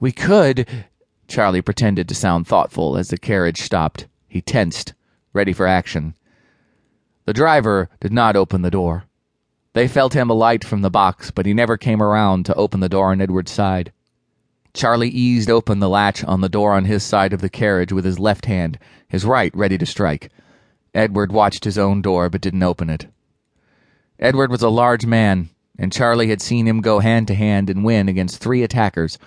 We could. Charlie pretended to sound thoughtful as the carriage stopped. He tensed, ready for action. The driver did not open the door. They felt him alight from the box, but he never came around to open the door on Edward's side. Charlie eased open the latch on the door on his side of the carriage with his left hand, his right ready to strike. Edward watched his own door but didn't open it. Edward was a large man, and Charlie had seen him go hand to hand and win against three attackers.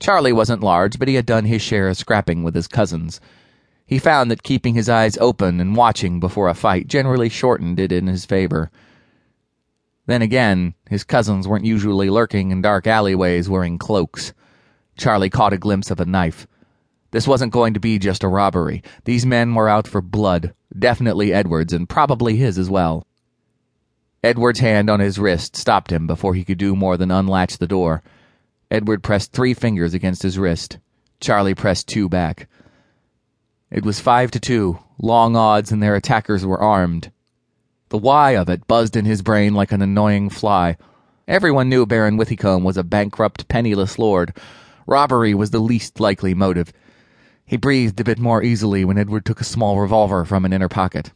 Charlie wasn't large, but he had done his share of scrapping with his cousins. He found that keeping his eyes open and watching before a fight generally shortened it in his favor. Then again, his cousins weren't usually lurking in dark alleyways wearing cloaks. Charlie caught a glimpse of a knife. This wasn't going to be just a robbery. These men were out for blood, definitely Edward's, and probably his as well. Edward's hand on his wrist stopped him before he could do more than unlatch the door. Edward pressed three fingers against his wrist. Charlie pressed two back. It was five to two, long odds, and their attackers were armed. The why of it buzzed in his brain like an annoying fly. Everyone knew Baron Withycombe was a bankrupt, penniless lord. Robbery was the least likely motive. He breathed a bit more easily when Edward took a small revolver from an inner pocket.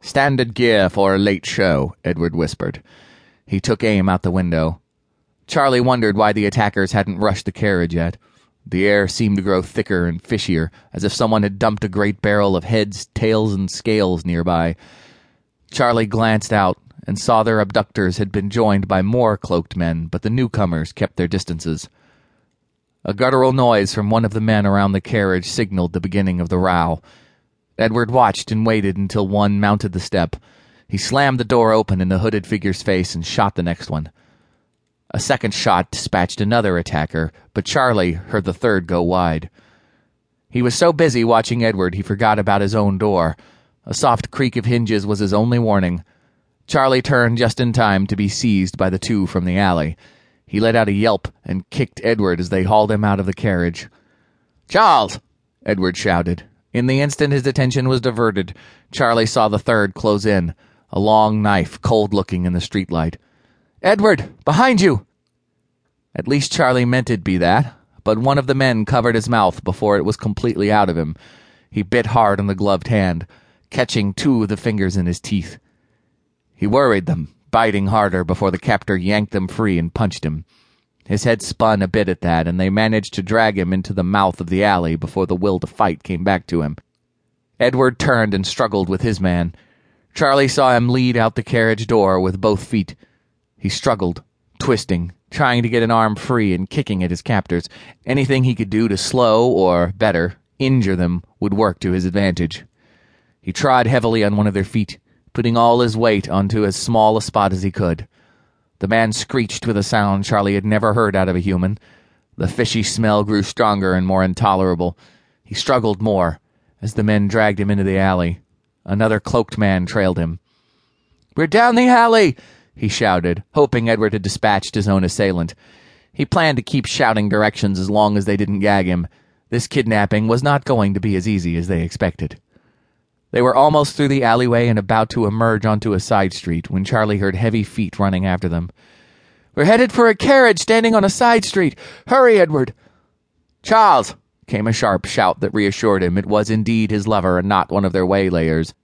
Standard gear for a late show, Edward whispered. He took aim out the window. Charlie wondered why the attackers hadn't rushed the carriage yet. The air seemed to grow thicker and fishier, as if someone had dumped a great barrel of heads, tails, and scales nearby. Charlie glanced out and saw their abductors had been joined by more cloaked men, but the newcomers kept their distances. A guttural noise from one of the men around the carriage signaled the beginning of the row. Edward watched and waited until one mounted the step. He slammed the door open in the hooded figure's face and shot the next one. A second shot dispatched another attacker, but Charlie heard the third go wide. He was so busy watching Edward he forgot about his own door. A soft creak of hinges was his only warning. Charlie turned just in time to be seized by the two from the alley. He let out a yelp and kicked Edward as they hauled him out of the carriage. Charles! Edward shouted. In the instant his attention was diverted, Charlie saw the third close in, a long knife, cold looking in the streetlight. Edward, behind you! At least Charlie meant it be that, but one of the men covered his mouth before it was completely out of him. He bit hard on the gloved hand, catching two of the fingers in his teeth. He worried them, biting harder before the captor yanked them free and punched him. His head spun a bit at that, and they managed to drag him into the mouth of the alley before the will to fight came back to him. Edward turned and struggled with his man. Charlie saw him lead out the carriage door with both feet. He struggled, twisting, trying to get an arm free and kicking at his captors. Anything he could do to slow, or, better, injure them would work to his advantage. He trod heavily on one of their feet, putting all his weight onto as small a spot as he could. The man screeched with a sound Charlie had never heard out of a human. The fishy smell grew stronger and more intolerable. He struggled more as the men dragged him into the alley. Another cloaked man trailed him. We're down the alley! He shouted, hoping Edward had dispatched his own assailant. He planned to keep shouting directions as long as they didn't gag him. This kidnapping was not going to be as easy as they expected. They were almost through the alleyway and about to emerge onto a side street when Charlie heard heavy feet running after them. We're headed for a carriage standing on a side street. Hurry, Edward! Charles! came a sharp shout that reassured him it was indeed his lover and not one of their waylayers.